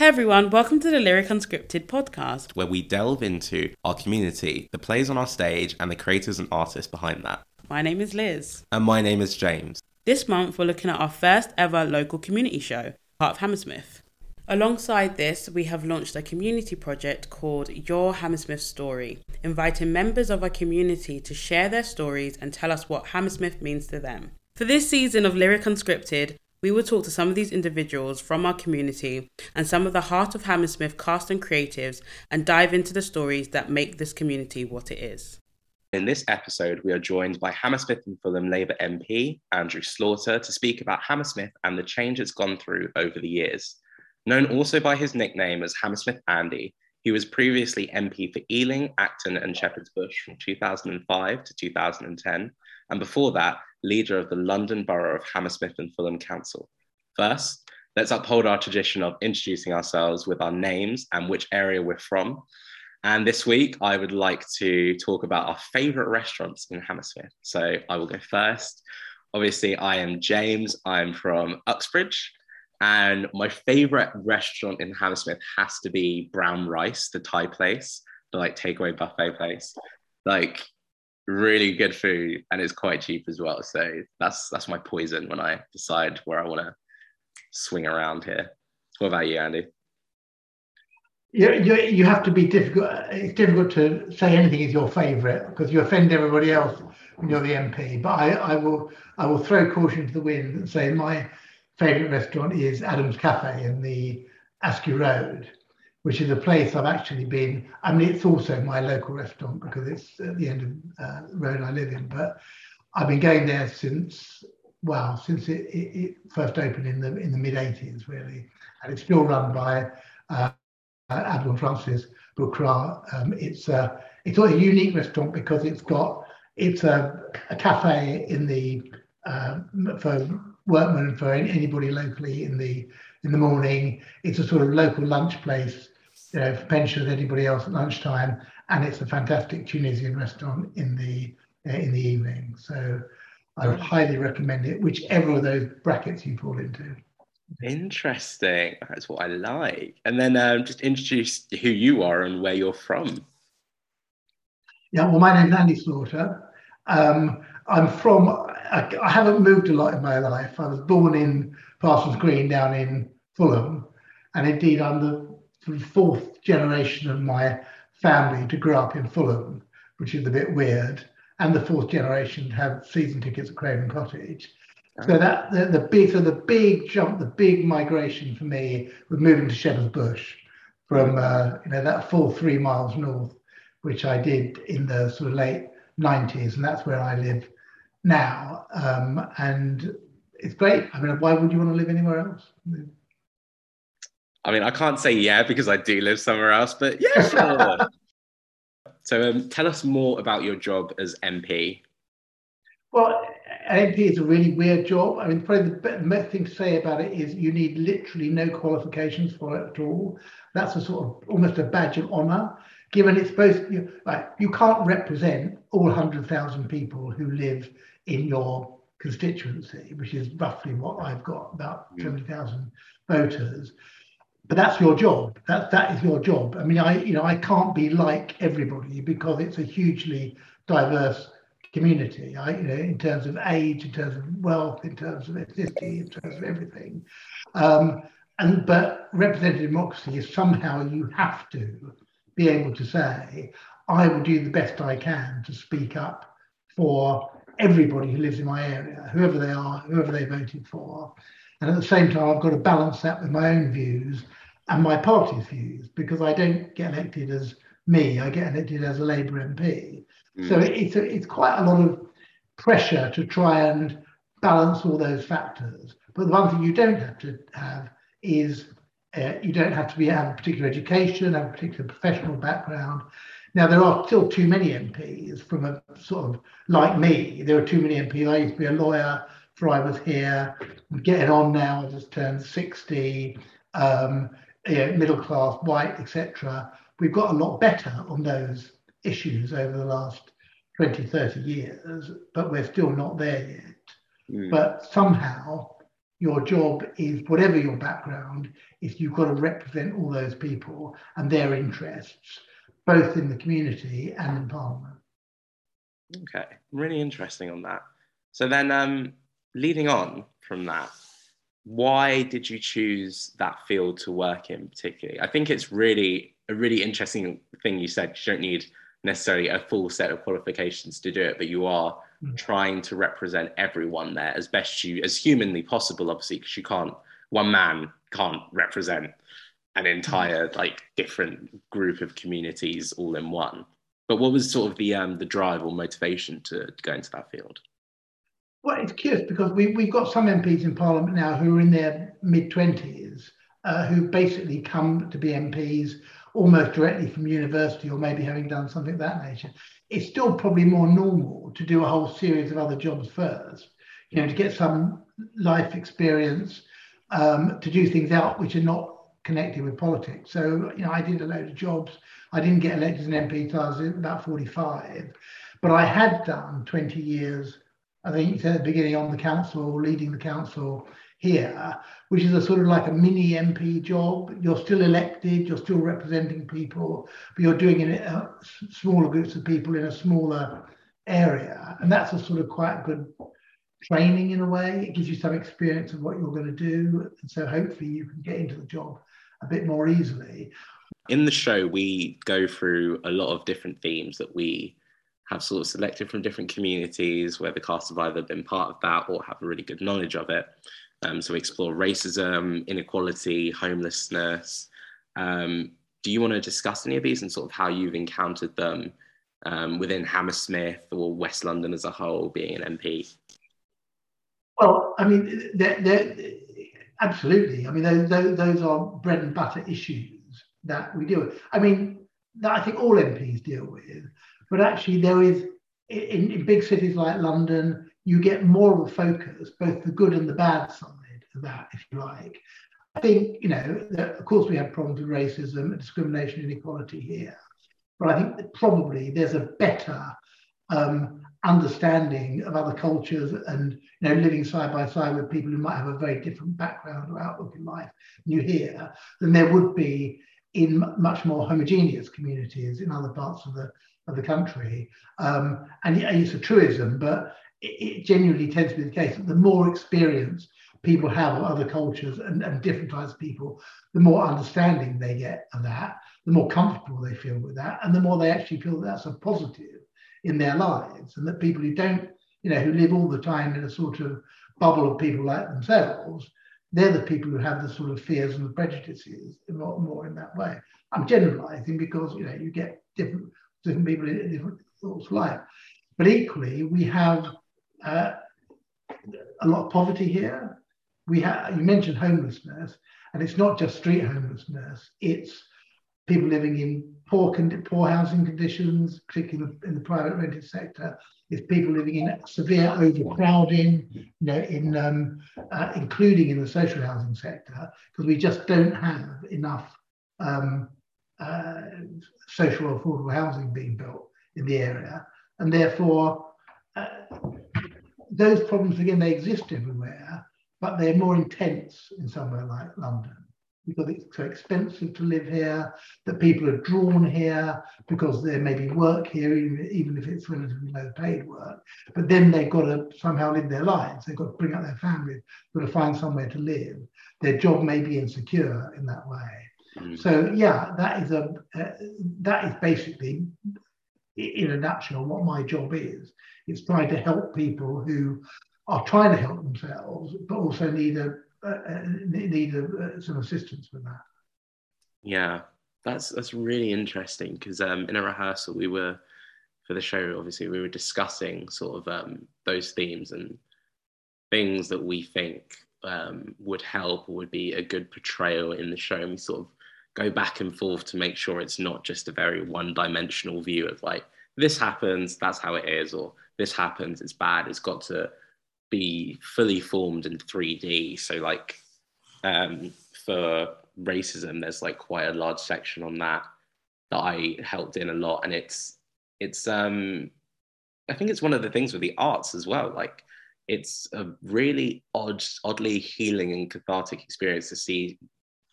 Hey everyone, welcome to the Lyric Unscripted podcast. where we delve into our community, the plays on our stage, and the creators and artists behind that. My name is Liz. And my name is James. This month we're looking at our first ever local community show, Heart of Hammersmith. Alongside this, we have launched a community project called Your Hammersmith Story, inviting members of our community to share their stories and tell us what Hammersmith means to them. For this season of Lyric Unscripted, we will talk to some of these individuals from our community and some of the Heart of Hammersmith cast and creatives and dive into the stories that make this community what it is. In this episode, we are joined by Hammersmith and Fulham Labour MP Andrew Slaughter to speak about Hammersmith and the change it's gone through over the years. Known also by his nickname as Hammersmith Andy, he was previously MP for Ealing, Acton, and Shepherd's Bush from 2005 to 2010, and before that, leader of the London Borough of Hammersmith and Fulham Council. First, let's uphold our tradition of introducing ourselves with our names and which area we're from. And this week, I would like to talk about our favourite restaurants in Hammersmith. So I will go first. Obviously, I am James. I'm from Uxbridge. And my favourite restaurant in Hammersmith has to be Brown Rice, the Thai place, the like takeaway buffet place. Like really good food and it's quite cheap as well. So that's that's my poison when I decide where I want to swing around here. What about you, Andy? You, you, you have to be difficult. It's difficult to say anything is your favourite because you offend everybody else when you're the MP. But I, I will I will throw caution to the wind and say my favourite restaurant is Adam's Cafe in the Askew Road, which is a place I've actually been. I mean, it's also my local restaurant because it's at the end of uh, the road I live in. But I've been going there since well, since it, it, it first opened in the in the mid '80s, really, and it's still run by. Uh, uh, Admiral Francis Boukra. Um, it's a it's a unique restaurant because it's got it's a, a cafe in the uh, for workmen for anybody locally in the in the morning. It's a sort of local lunch place, you know, for with anybody else at lunchtime, and it's a fantastic Tunisian restaurant in the uh, in the evening. So I would highly recommend it, whichever of those brackets you fall into. Interesting. That's what I like. And then um, just introduce who you are and where you're from. Yeah, well, my name's Andy Slaughter. Um, I'm from, I, I, haven't moved a lot in my life. I was born in Parsons Green down in Fulham. And indeed, I'm the fourth generation of my family to grow up in Fulham, which is a bit weird. And the fourth generation to have season tickets at Craven Cottage. So that the, the big, so the big jump, the big migration for me was moving to Shepherd's Bush from uh, you know that full three miles north, which I did in the sort of late '90s, and that's where I live now. Um, and it's great. I mean, why would you want to live anywhere else? I mean, I can't say yeah because I do live somewhere else, but yeah, sure. so, um, tell us more about your job as MP. Well, MP is a really weird job. I mean, probably the best thing to say about it is you need literally no qualifications for it at all. That's a sort of almost a badge of honor, given it's both, you, like, you can't represent all 100,000 people who live in your constituency, which is roughly what I've got, about 70,000 voters. But that's your job. That that is your job. I mean, I you know I can't be like everybody because it's a hugely diverse community, I, you know, in terms of age, in terms of wealth, in terms of ethnicity, in terms of everything. Um, and but representative democracy is somehow you have to be able to say, I will do the best I can to speak up for everybody who lives in my area, whoever they are, whoever they voted for. And at the same time, I've got to balance that with my own views and my party's views because I don't get elected as me, I get elected as a Labour MP. So mm. it's a, it's quite a lot of pressure to try and balance all those factors. But the one thing you don't have to have is uh, you don't have to be have a particular education, have a particular professional background. Now there are still too many MPs from a sort of like me. There are too many MPs. I used to be a lawyer before I was here. I'm getting on now. I just turned 60. Um, you know, middle class, white, etc. We've got a lot better on those issues over the last 20, 30 years, but we're still not there yet. Mm. But somehow your job is whatever your background is you've got to represent all those people and their interests both in the community and in parliament okay really interesting on that so then um leading on from that why did you choose that field to work in particularly? I think it's really a really interesting thing you said. You don't need necessarily a full set of qualifications to do it but you are mm. trying to represent everyone there as best you as humanly possible obviously because you can't one man can't represent an entire like different group of communities all in one. But what was sort of the um the drive or motivation to, to go into that field well, it's curious because we, we've got some MPs in Parliament now who are in their mid 20s uh, who basically come to be MPs almost directly from university or maybe having done something of that nature. It's still probably more normal to do a whole series of other jobs first, you know, to get some life experience, um, to do things out which are not connected with politics. So, you know, I did a load of jobs. I didn't get elected as an MP until I was about 45, but I had done 20 years I think at the beginning on the council, or leading the council here, which is a sort of like a mini MP job. You're still elected, you're still representing people, but you're doing it in uh, smaller groups of people in a smaller area. And that's a sort of quite good training in a way. It gives you some experience of what you're going to do. And so hopefully you can get into the job a bit more easily. In the show, we go through a lot of different themes that we have sort of selected from different communities where the cast have either been part of that or have a really good knowledge of it. Um, so we explore racism, inequality, homelessness. Um, do you want to discuss any of these and sort of how you've encountered them um, within Hammersmith or West London as a whole, being an MP? Well, I mean, they're, they're, absolutely. I mean, those, those are bread and butter issues that we deal with. I mean, that I think all MPs deal with. But actually, there is in, in big cities like London, you get more of a focus, both the good and the bad side of that, if you like. I think, you know, that of course we have problems with racism, and discrimination, inequality here. But I think that probably there's a better um, understanding of other cultures and you know living side by side with people who might have a very different background or outlook in life than you hear than there would be in much more homogeneous communities in other parts of the of the country. Um, and it's a truism, but it, it, genuinely tends to be the case that the more experience people have of other cultures and, and different types of people, the more understanding they get of that, the more comfortable they feel with that, and the more they actually feel that that's a positive in their lives. And that people who don't, you know, who live all the time in a sort of bubble of people like themselves, they're the people who have the sort of fears and the prejudices more, more in that way. I'm generalizing because you know you get different different people in different walks of life. But equally, we have uh, a lot of poverty here. We have you mentioned homelessness, and it's not just street homelessness. It's people living in poor poor housing conditions, particularly in the private rented sector. It's people living in severe overcrowding, you know, in um, uh, including in the social housing sector, because we just don't have enough um, uh, social affordable housing being built in the area. And therefore, uh, those problems, again, they exist everywhere, but they're more intense in somewhere like London because it's so expensive to live here, that people are drawn here because there may be work here, even, even if it's relatively low paid work. But then they've got to somehow live their lives. They've got to bring up their families, they've got to find somewhere to live. Their job may be insecure in that way. Mm. So yeah, that is a uh, that is basically, in a nutshell, what my job is. It's trying to help people who are trying to help themselves, but also need a uh, need a, uh, some assistance with that. Yeah, that's that's really interesting because um, in a rehearsal we were for the show. Obviously, we were discussing sort of um, those themes and things that we think um, would help or would be a good portrayal in the show. And we sort of go back and forth to make sure it's not just a very one dimensional view of like, this happens, that's how it is, or this happens, it's bad. It's got to be fully formed in 3D. So, like, um, for racism, there's like quite a large section on that that I helped in a lot. And it's, it's, um, I think it's one of the things with the arts as well. Like, it's a really odd, oddly healing and cathartic experience to see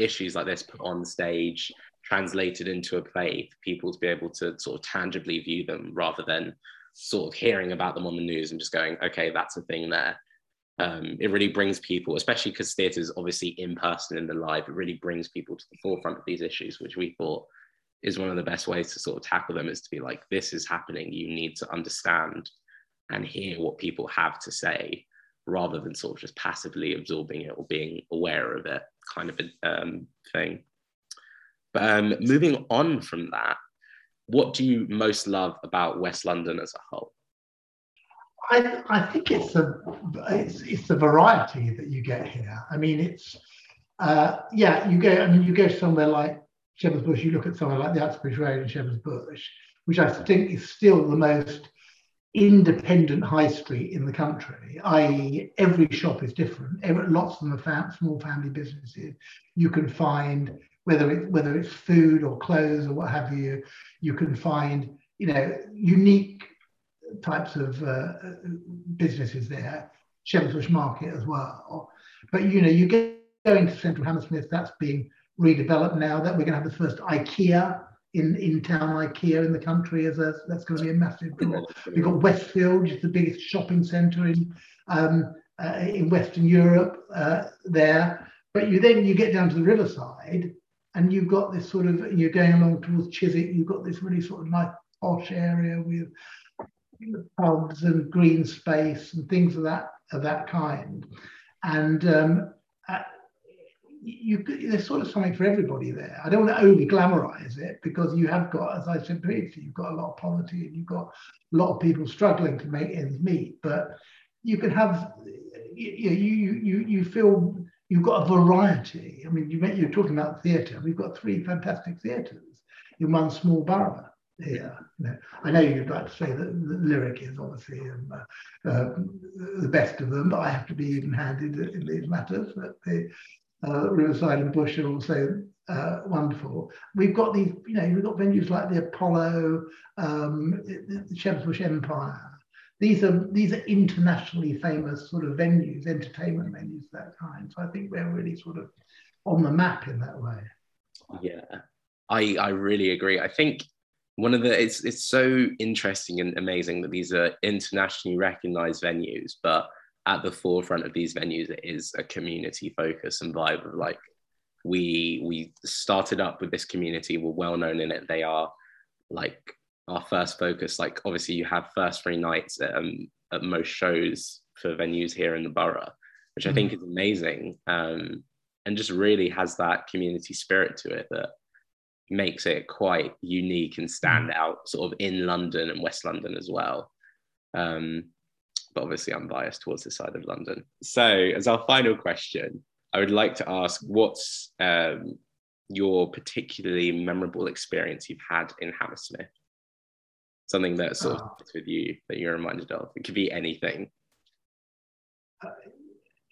issues like this put on stage, translated into a play for people to be able to sort of tangibly view them rather than sort of hearing about them on the news and just going, okay, that's a thing there. Um, it really brings people, especially because theatre is obviously in person in the live, it really brings people to the forefront of these issues, which we thought is one of the best ways to sort of tackle them is to be like, this is happening. You need to understand and hear what people have to say rather than sort of just passively absorbing it or being aware of it kind of a um, thing. But um, moving on from that, what do you most love about West London as a whole? I, I think it's the it's, it's the variety that you get here. I mean, it's uh, yeah, you go. I mean, you go somewhere like Shepherd's Bush. You look at somewhere like the Uxbridge Road in Shepherd's Bush, which I think is still the most independent high street in the country. I.e., every shop is different. Every, lots of them are small family businesses. You can find whether it whether it's food or clothes or what have you. You can find you know unique types of uh, businesses there, Shepherd's Bush Market as well. But you know, you get going to Central Hammersmith, that's being redeveloped now. That we're going to have the first IKEA in, in town IKEA in the country is a that's going to be a massive draw. We've got Westfield, which is the biggest shopping centre in um, uh, in Western Europe uh, there. But you then you get down to the riverside, and you've got this sort of you're going along towards Chiswick. You've got this really sort of nice posh area with pubs and green space and things of that of that kind. And um, uh, you, there's sort of something for everybody there. I don't want to overly glamorize it because you have got, as I said previously, you've got a lot of poverty and you've got a lot of people struggling to make ends meet. But you can have, you you you you feel you've got a variety. I mean, you you're talking about theatre. We've got three fantastic theatres in one small borough here. I know you'd like to say that the lyric is obviously um, uh, uh, the best of them, but I have to be even-handed in these matters. But uh, Riverside and Bush are also uh, wonderful. We've got these, you know, we've got venues like the Apollo, um, the Shepherd's Bush Empire. These are these are internationally famous sort of venues, entertainment venues of that kind. So I think we're really sort of on the map in that way. Yeah, I I really agree. I think one of the it's it's so interesting and amazing that these are internationally recognized venues, but at the forefront of these venues it is a community focus and vibe of like we we started up with this community we're well known in it they are like our first focus like obviously you have first three nights at, um, at most shows for venues here in the borough which i think mm. is amazing um, and just really has that community spirit to it that makes it quite unique and stand mm. out sort of in London and West London as well. Um, but obviously, I'm biased towards the side of London. So, as our final question, I would like to ask what's um, your particularly memorable experience you've had in Hammersmith? Something that sort of oh. with you that you're reminded of. It could be anything. Uh,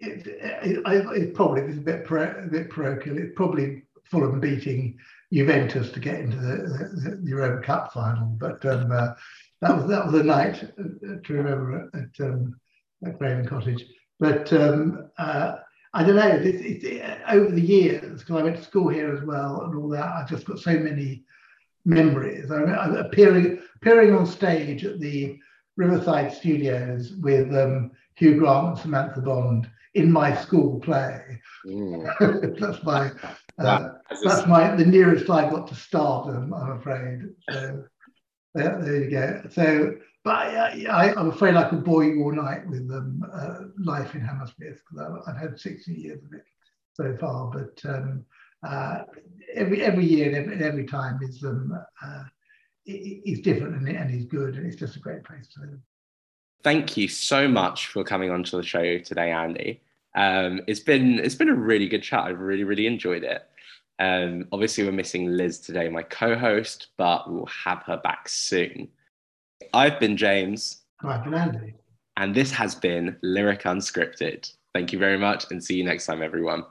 it, it, it, it, probably is a bit, pro, a bit parochial. It's probably Fulham beating Juventus to get into the, the, the Europa Cup final. But um, uh, that was that was a night uh, to remember at, um, at Craven Cottage. But um, uh, I don't know. It's, it's, it, over the years, because I went to school here as well and all that, I've just got so many memories. I, I appearing appearing on stage at the Riverside Studios with um, Hugh Grant and Samantha Bond in my school play. Mm. that's my uh, that's my the nearest I got to stardom, I'm afraid. So there, you go. So, but I, I, am afraid I could bore you all night with um, uh, life in Hammersmith because I've, had 60 years of it so far. But um, uh, every every year and every, every time is um, uh, is different and, and is good, and it's just a great place to live. Thank you so much for coming on to the show today, Andy. Um, it's been it's been a really good chat. I've really really enjoyed it. Um, obviously, we're missing Liz today, my co-host, but we'll have her back soon. I've been James. I've been Andy. And this has been Lyric Unscripted. Thank you very much, and see you next time, everyone.